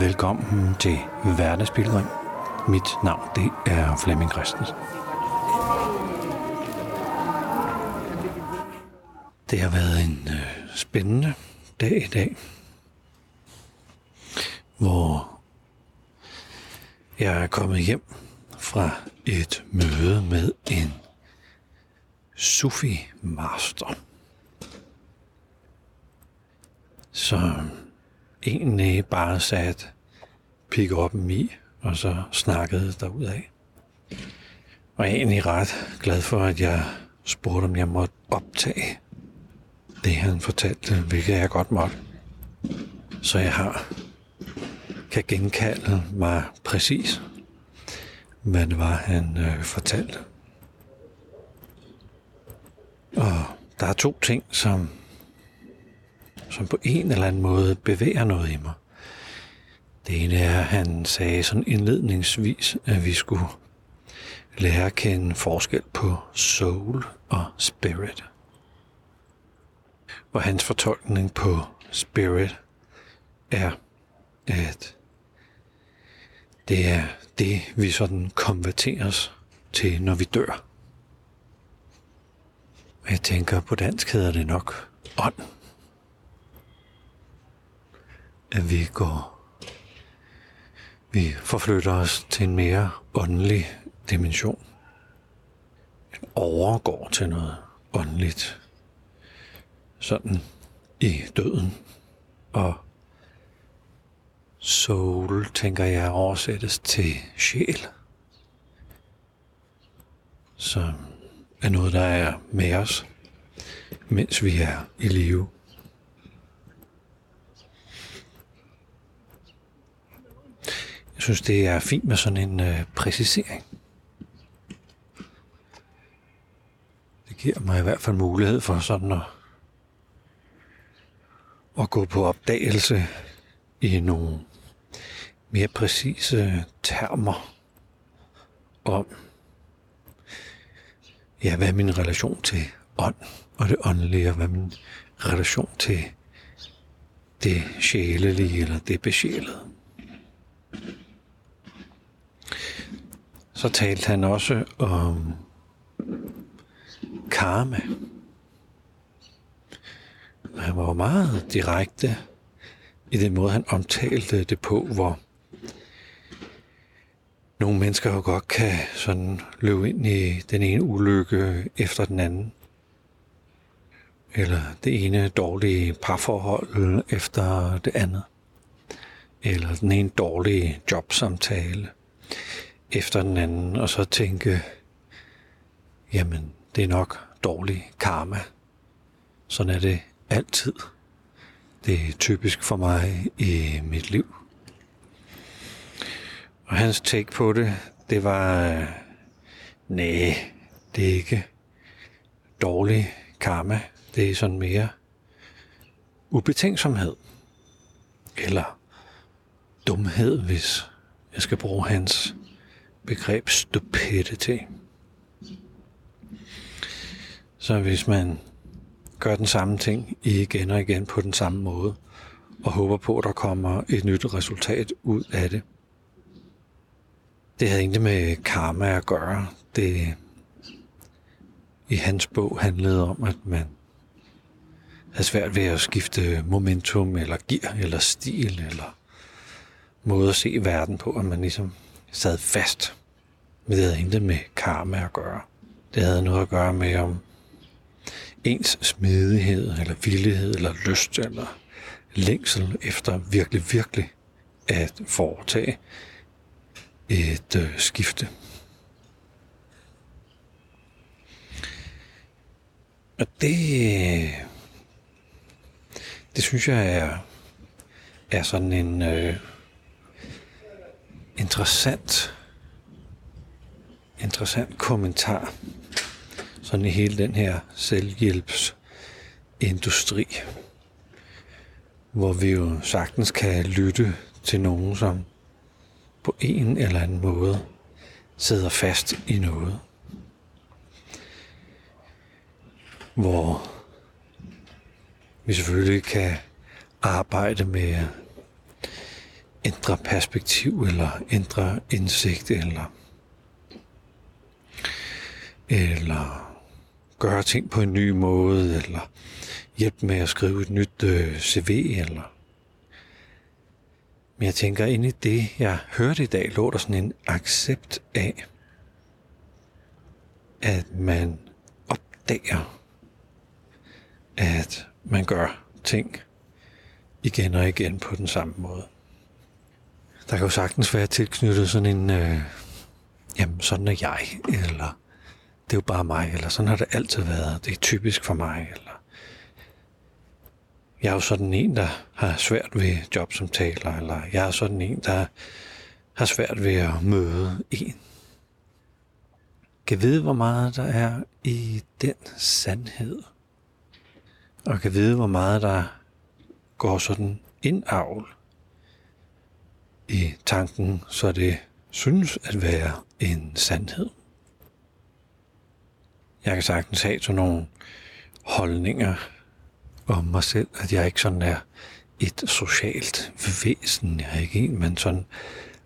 velkommen til Hverdagsbilledring. Mit navn det er Flemming Christensen. Det har været en øh, spændende dag i dag, hvor jeg er kommet hjem fra et møde med en Sufi Master. Så egentlig bare sat pick op i, og så snakkede derudad. Og jeg er egentlig ret glad for, at jeg spurgte, om jeg måtte optage det, han fortalte, hvilket jeg godt måtte. Så jeg har kan genkalde mig præcis, hvad det var, han øh, fortalte. Og der er to ting, som, som på en eller anden måde bevæger noget i mig. Det ene er, at han sagde sådan indledningsvis, at vi skulle lære at kende forskel på soul og spirit. Og hans fortolkning på spirit er, at det er det, vi sådan konverteres til, når vi dør. Jeg tænker, på dansk hedder det nok ånd. At vi går, vi forflytter os til en mere åndelig dimension. En overgår til noget åndeligt. Sådan i døden. Og soul, tænker jeg, oversættes til sjæl. Så er noget, der er med os, mens vi er i live. Jeg synes, det er fint med sådan en øh, præcisering. Det giver mig i hvert fald mulighed for sådan at, at gå på opdagelse i nogle mere præcise termer om, ja, hvad er min relation til ånd og det åndelige, og hvad er min relation til det sjælelige eller det besjælede. Så talte han også om karma. Han var meget direkte i den måde, han omtalte det på, hvor nogle mennesker jo godt kan sådan løbe ind i den ene ulykke efter den anden. Eller det ene dårlige parforhold efter det andet. Eller den ene dårlige jobsamtale efter den anden. Og så tænke, jamen det er nok dårlig karma. Sådan er det altid. Det er typisk for mig i mit liv. Og hans take på det, det var, nej, det er ikke dårlig karma. Det er sådan mere ubetænksomhed. Eller dumhed, hvis jeg skal bruge hans begreb stupidity. Så hvis man gør den samme ting igen og igen på den samme måde, og håber på, at der kommer et nyt resultat ud af det, det havde ikke med karma at gøre. Det i hans bog handlede om, at man havde svært ved at skifte momentum, eller gear, eller stil, eller måde at se verden på, at man ligesom sad fast. Men det havde intet med karma at gøre. Det havde noget at gøre med, om ens smidighed, eller villighed, eller lyst, eller længsel efter virkelig, virkelig at foretage et øh, skifte. Og det, øh, det synes jeg er, er sådan en øh, interessant, interessant kommentar sådan i hele den her selvhjælpsindustri, hvor vi jo sagtens kan lytte til nogen, som på en eller anden måde sidder fast i noget. Hvor vi selvfølgelig kan arbejde med ændre perspektiv, eller ændre indsigt, eller, eller gøre ting på en ny måde, eller hjælpe med at skrive et nyt øh, CV, eller men jeg tænker, ind i det, jeg hørte i dag, lå der sådan en accept af, at man opdager, at man gør ting igen og igen på den samme måde. Der kan jo sagtens være tilknyttet sådan en, øh, jamen sådan er jeg, eller det er jo bare mig, eller sådan har det altid været, det er typisk for mig, eller jeg er jo sådan en, der har svært ved jobsamtaler, eller jeg er sådan en, der har svært ved at møde en. Kan vide, hvor meget der er i den sandhed, og kan vide, hvor meget der går sådan indavl i tanken, så det synes at være en sandhed. Jeg kan sagtens have sådan nogle holdninger om mig selv, at jeg ikke sådan er et socialt væsen. Jeg er ikke en, man sådan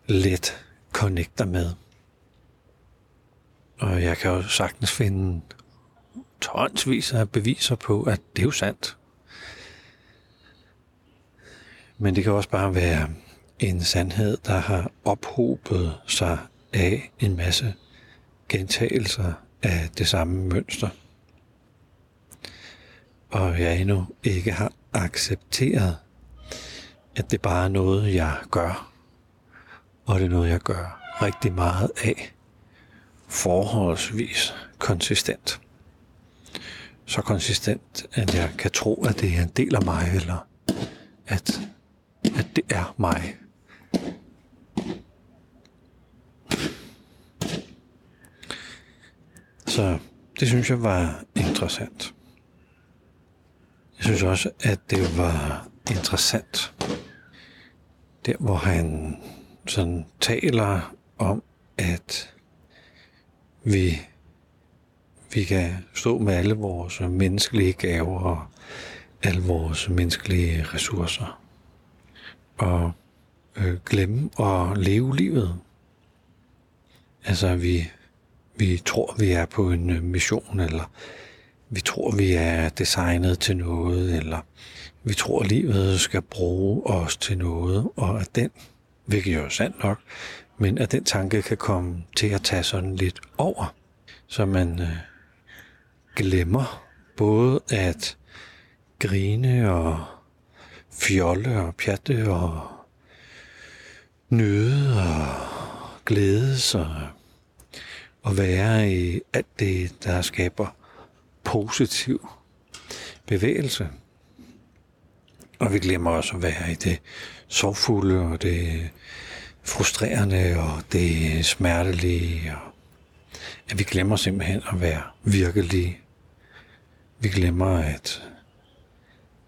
let connecter med. Og jeg kan jo sagtens finde tonsvis af beviser på, at det er jo sandt. Men det kan også bare være en sandhed, der har ophobet sig af en masse gentagelser af det samme mønster og jeg endnu ikke har accepteret, at det bare er noget, jeg gør, og det er noget, jeg gør rigtig meget af, forholdsvis konsistent. Så konsistent, at jeg kan tro, at det er en del af mig, eller at, at det er mig. Så det synes jeg var interessant. Jeg synes også, at det var interessant, der hvor han sådan taler om, at vi, vi kan stå med alle vores menneskelige gaver og alle vores menneskelige ressourcer og øh, glemme at leve livet. Altså vi, vi tror, vi er på en øh, mission, eller vi tror, vi er designet til noget, eller vi tror, livet skal bruge os til noget, og at den, hvilket jo er sandt nok, men at den tanke kan komme til at tage sådan lidt over, så man øh, glemmer både at grine og fjolle og pjatte og nyde og glædes og, og være i alt det, der skaber positiv bevægelse. Og vi glemmer også at være i det sorgfulde og det frustrerende og det smertelige. Og at vi glemmer simpelthen at være virkelige. Vi glemmer at,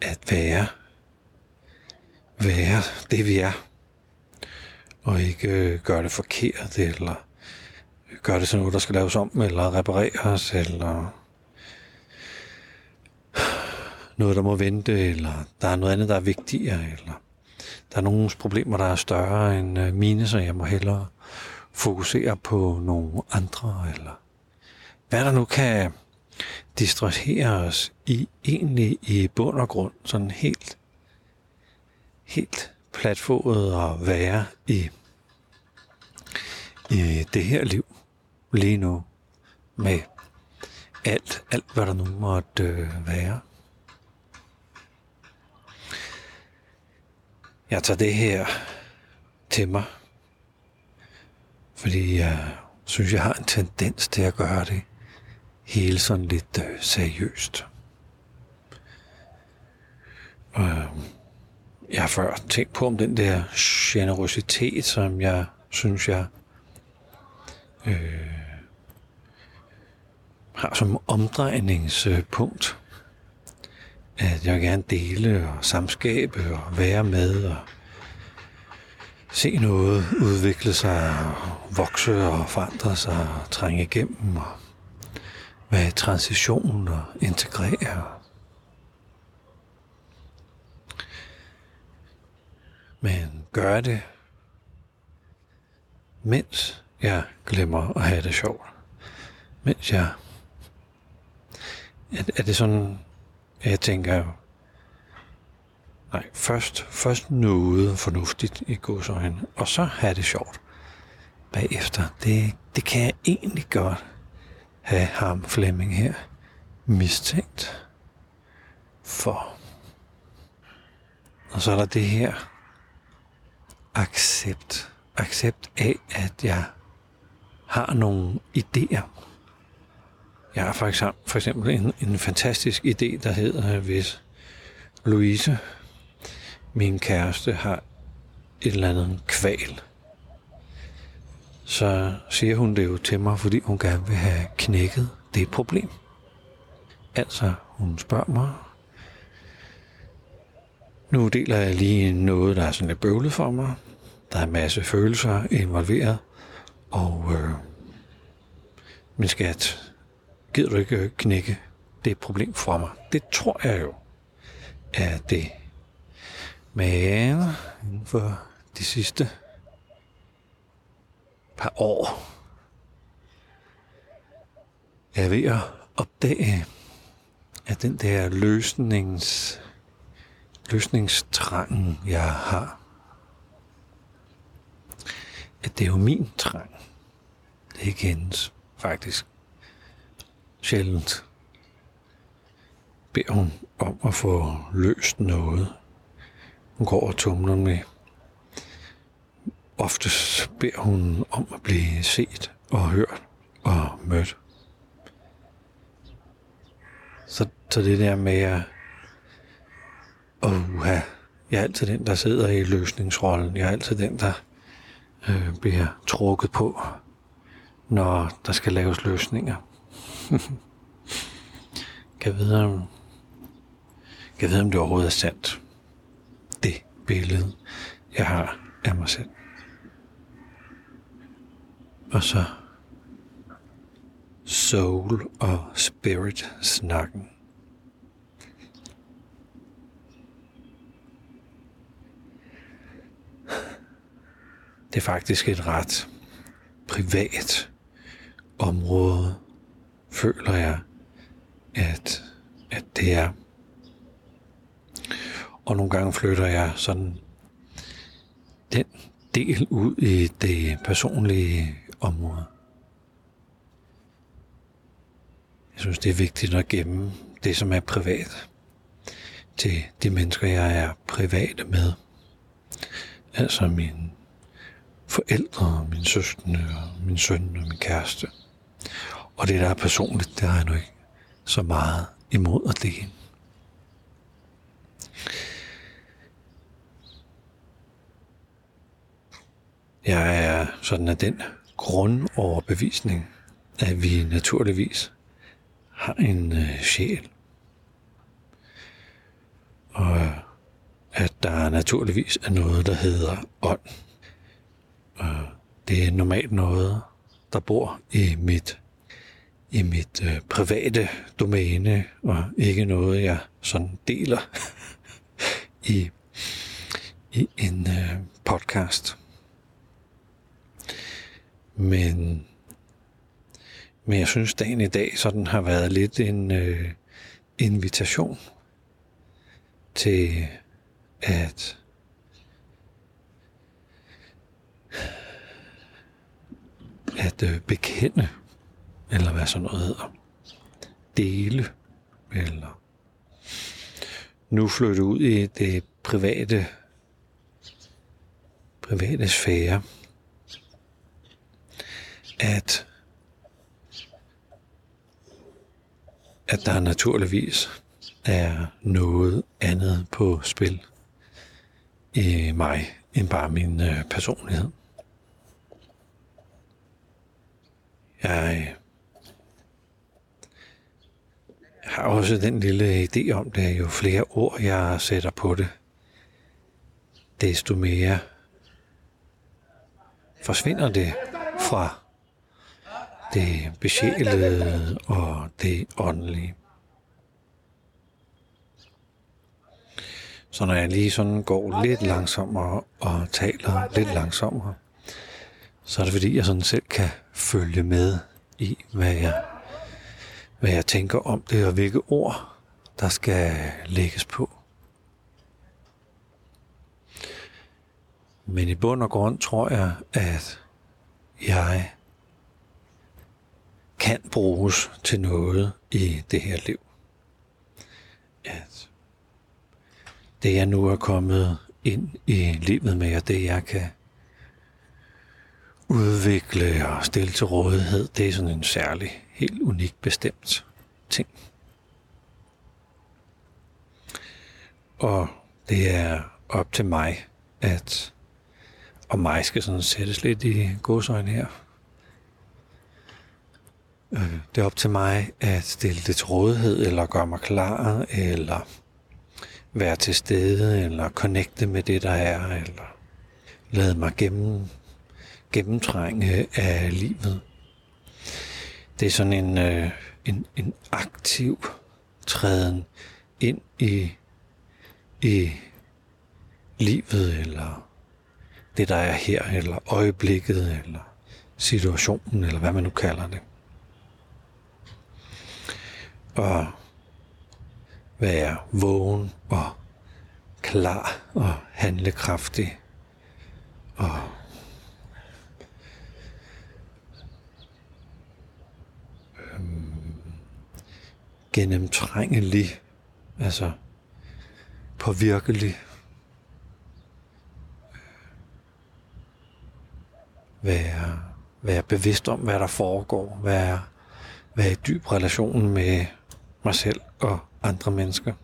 at være, være det vi er. Og ikke øh, gøre det forkert, eller gøre det sådan noget, der skal laves om, eller repareres, eller noget, der må vente, eller der er noget andet, der er vigtigere, eller der er nogle problemer, der er større end øh, mine, så jeg må hellere fokusere på nogle andre, eller hvad der nu kan distrahere os i egentlig i bund og grund, sådan helt, helt platfodet at være i, i det her liv lige nu med alt, alt hvad der nu måtte øh, være. Jeg tager det her til mig, fordi jeg synes, jeg har en tendens til at gøre det hele sådan lidt øh, seriøst. Og øh, jeg har før tænkt på om den der generositet, som jeg synes, jeg øh, har som omdrejningspunkt at jeg gerne dele og samskabe og være med og se noget udvikle sig og vokse og forandre sig og trænge igennem og være i transition og integrere. Men gør det mens jeg glemmer at have det sjovt. Mens jeg... Er, er det sådan, at jeg tænker, nej, først, først noget fornuftigt i godsøjne, og så have det sjovt bagefter. Det, det kan jeg egentlig godt have ham Flemming her mistænkt for. Og så er der det her accept. Accept af, at jeg har nogle idéer. Jeg har for eksempel, for eksempel en, en fantastisk idé, der hedder, hvis Louise, min kæreste, har et eller andet kval, så siger hun det jo til mig, fordi hun gerne vil have knækket det problem. Altså, hun spørger mig, nu deler jeg lige noget, der er sådan lidt bøvlet for mig. Der er en masse følelser involveret, og øh, min skat, gider du ikke øh, knække det problem for mig? Det tror jeg jo er det. Men inden for de sidste par år er jeg ved at opdage, at den der løsnings, løsningstrangen, jeg har, at det er jo min trang. Det er ikke hendes, faktisk. Sjældent beder hun om at få løst noget. Hun går og tumler med. Oftest beder hun om at blive set og hørt og mødt. Så, så det der med at uha, jeg er altid den, der sidder i løsningsrollen. Jeg er altid den, der øh, bliver trukket på, når der skal laves løsninger. kan vide, om, kan vide, om det overhovedet er sandt. Det billede, jeg har af mig selv. Og så soul og spirit snakken. Det er faktisk et ret privat område, føler jeg, at, at det er. Og nogle gange flytter jeg sådan den del ud i det personlige område. Jeg synes, det er vigtigt at gemme det, som er privat, til de mennesker, jeg er private med. Altså mine forældre, mine søskende, og min søn og min kæreste. Og det, der er personligt, det har jeg nu ikke så meget imod at dele. Jeg er sådan af den grundoverbevisning, at vi naturligvis har en øh, sjæl. Og at der naturligvis er noget, der hedder ånd. Det er normalt noget, der bor i mit, i mit øh, private domæne, og ikke noget, jeg sådan deler i, i en øh, podcast. Men men jeg synes, dagen i dag sådan har været lidt en øh, invitation til at at øh, bekende, eller hvad sådan noget hedder. Dele, eller nu flytte ud i det private, private sfære. At at der naturligvis er noget andet på spil i mig end bare min øh, personlighed. Jeg har også den lille idé om det, jo flere ord jeg sætter på det, desto mere forsvinder det fra det besjælede og det åndelige. Så når jeg lige sådan går lidt langsommere og taler lidt langsommere, så er det fordi, jeg sådan selv kan følge med i, hvad jeg, hvad jeg tænker om det, og hvilke ord, der skal lægges på. Men i bund og grund tror jeg, at jeg kan bruges til noget i det her liv. At det jeg nu er kommet ind i livet med, og det jeg kan udvikle og stille til rådighed, det er sådan en særlig, helt unik bestemt ting. Og det er op til mig, at og mig skal sådan sættes lidt i godsøjne her. Øh, det er op til mig at stille det til rådighed, eller gøre mig klar, eller være til stede, eller connecte med det, der er, eller lade mig gennem, gennemtrænge øh, af livet. Det er sådan en, øh, en, en aktiv træden ind i, i livet, eller det, der er her, eller øjeblikket, eller situationen, eller hvad man nu kalder det. Og være vågen og klar og handlekraftig og gennemtrængelig, altså påvirkelig. Være, være bevidst om, hvad der foregår. Være, være i dyb relation med mig selv og andre mennesker.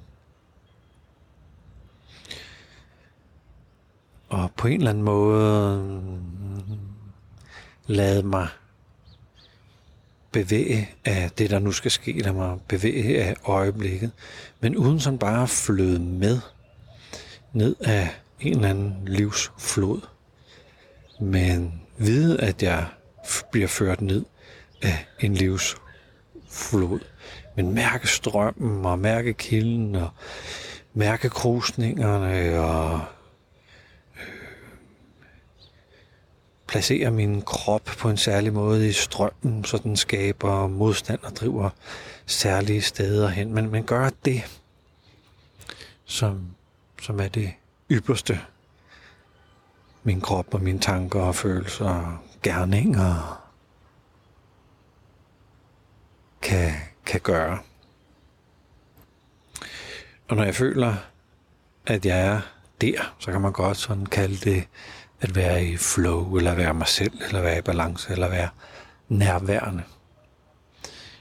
Og på en eller anden måde mm, lade mig bevæge af det, der nu skal ske. Lad mig bevæge af øjeblikket. Men uden sådan bare at fløde med ned af en eller anden livsflod. Men vide, at jeg bliver ført ned af en livsflod men mærke strømmen og mærke kilden og mærke krusningerne og placerer min krop på en særlig måde i strømmen, så den skaber modstand og driver særlige steder hen. Men, men gør det, som, som er det ypperste. Min krop og mine tanker og følelser og gerninger kan kan gøre. Og når jeg føler, at jeg er der, så kan man godt sådan kalde det at være i flow, eller være mig selv, eller være i balance, eller være nærværende.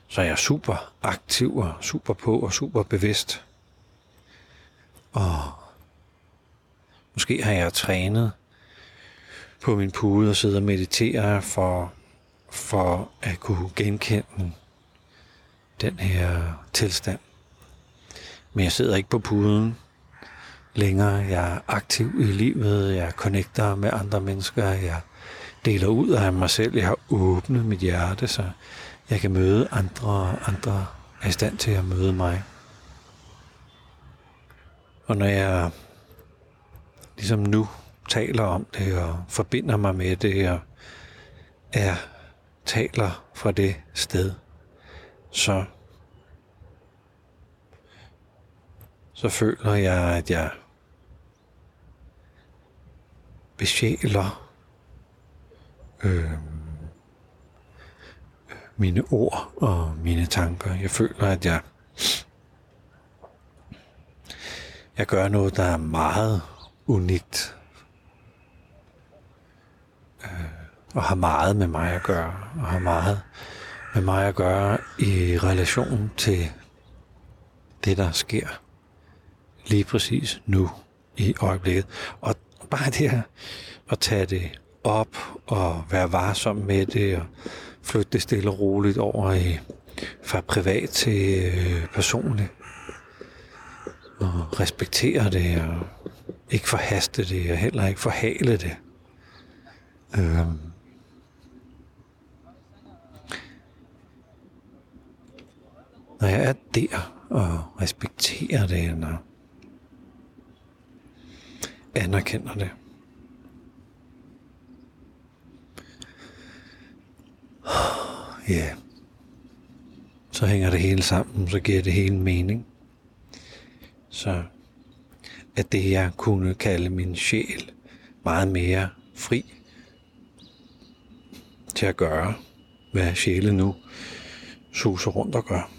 Så jeg er super aktiv og super på og super bevidst. Og måske har jeg trænet på min pude og sidder og meditere for, for at kunne genkende den her tilstand. Men jeg sidder ikke på puden længere. Jeg er aktiv i livet. Jeg connecter med andre mennesker. Jeg deler ud af mig selv. Jeg har åbnet mit hjerte, så jeg kan møde andre, andre er i stand til at møde mig. Og når jeg ligesom nu taler om det og forbinder mig med det og er taler fra det sted, så, så føler jeg, at jeg besjæler øh, mine ord og mine tanker. Jeg føler, at jeg, jeg gør noget, der er meget unikt. Øh, og har meget med mig at gøre. Og har meget med mig at gøre i relation til det, der sker lige præcis nu i øjeblikket. Og bare det her at tage det op og være varsom med det og flytte det stille og roligt over i fra privat til øh, personligt. Og respektere det og ikke forhaste det og heller ikke forhale det. Øhm, når jeg er der og respekterer det, når anerkender det, Ja, så hænger det hele sammen, så giver det hele mening. Så at det jeg kunne kalde min sjæl meget mere fri til at gøre, hvad sjæle nu suser rundt og gør.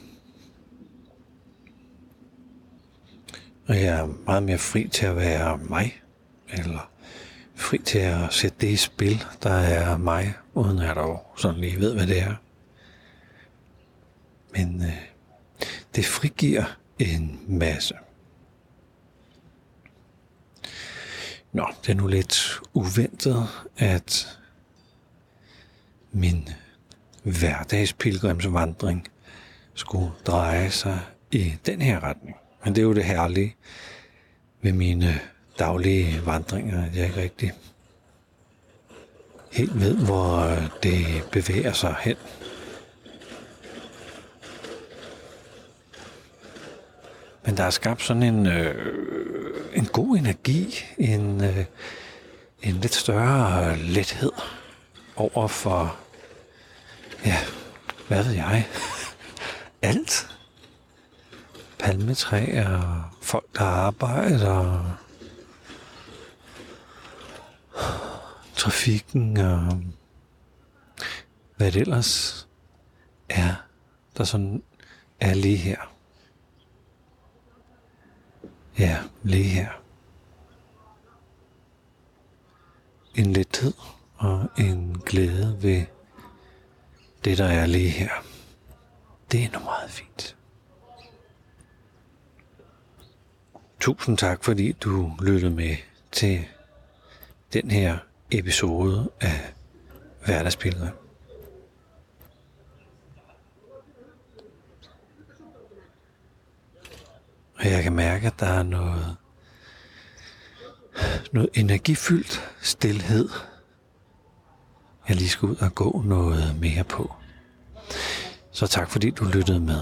Og jeg er meget mere fri til at være mig, eller fri til at sætte det i spil, der er mig, uden at jeg dog sådan lige ved, hvad det er. Men øh, det frigiver en masse. Nå, det er nu lidt uventet, at min hverdagspilgrimsvandring skulle dreje sig i den her retning. Men det er jo det herlige ved mine daglige vandringer, at jeg ikke rigtig helt ved, hvor øh, det bevæger sig hen. Men der er skabt sådan en, øh, en god energi, en, øh, en lidt større øh, lethed over for, ja, hvad ved jeg, alt. Palmetræer, folk, der arbejder, trafikken og hvad det ellers er, der sådan er lige her. Ja, lige her. En lethed og en glæde ved det, der er lige her. Det er nu meget fint. Tusind tak, fordi du lyttede med til den her episode af Hverdagsbilleder. Og jeg kan mærke, at der er noget, noget energifyldt stillhed, jeg lige skal ud og gå noget mere på. Så tak fordi du lyttede med.